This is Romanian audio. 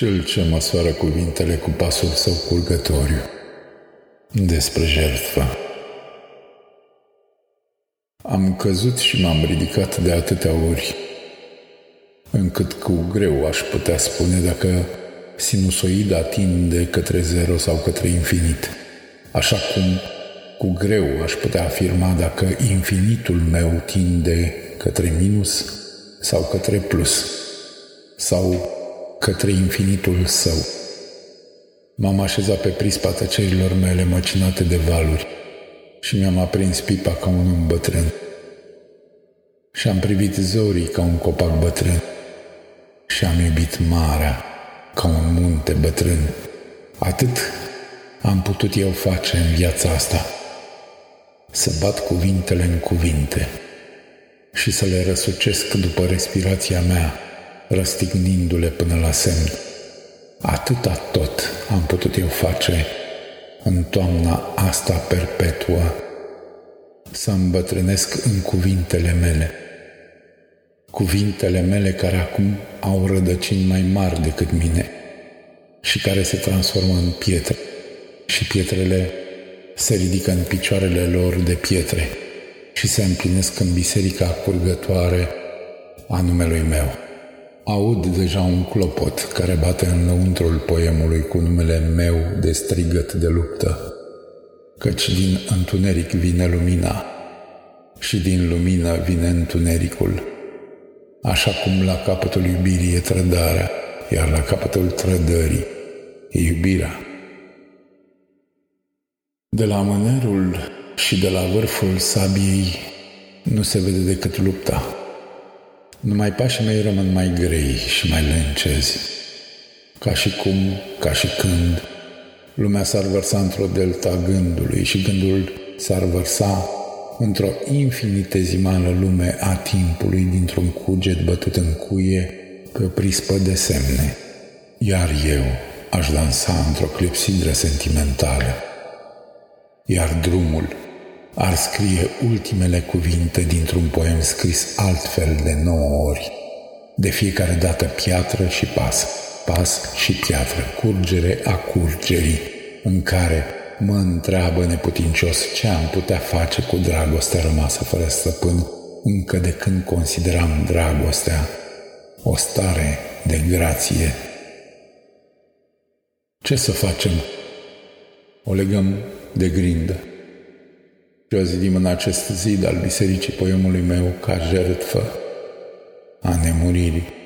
Cel ce măsoară cuvintele cu pasul său curgătoriu despre jertfă. Am căzut și m-am ridicat de atâtea ori, încât cu greu aș putea spune dacă sinusoida tinde către zero sau către infinit, așa cum cu greu aș putea afirma dacă infinitul meu tinde către minus sau către plus, sau către infinitul său. M-am așezat pe prispa tăcerilor mele măcinate de valuri și mi-am aprins pipa ca un om bătrân. Și am privit zorii ca un copac bătrân și am iubit marea ca un munte bătrân. Atât am putut eu face în viața asta, să bat cuvintele în cuvinte și să le răsucesc după respirația mea, răstignindu-le până la semn. Atâta tot am putut eu face în toamna asta perpetuă, să îmbătrânesc în cuvintele mele. Cuvintele mele care acum au rădăcini mai mari decât mine și care se transformă în pietre și pietrele se ridică în picioarele lor de pietre și se împlinesc în biserica curgătoare a numelui meu. Aud deja un clopot care bate în lăuntrul poemului cu numele meu de strigăt de luptă, căci din întuneric vine lumina și din lumină vine întunericul, așa cum la capătul iubirii e trădarea, iar la capătul trădării e iubirea. De la mânerul și de la vârful sabiei nu se vede decât lupta. Numai pașii mei rămân mai grei și mai lâncezi, ca și cum, ca și când, lumea s-ar vărsa într-o delta gândului și gândul s-ar vărsa într-o infinitezimală lume a timpului dintr-un cuget bătut în cuie pe o prispă de semne. Iar eu aș dansa într-o clepsidră sentimentală. Iar drumul ar scrie ultimele cuvinte dintr-un poem scris altfel de nouă ori. De fiecare dată piatră și pas, pas și piatră, curgere a curgerii, în care mă întreabă neputincios ce am putea face cu dragostea rămasă fără stăpân, încă de când consideram dragostea o stare de grație. Ce să facem? O legăm de grindă și o zidim în acest zid al bisericii poemului meu ca jertfă a nemuririi.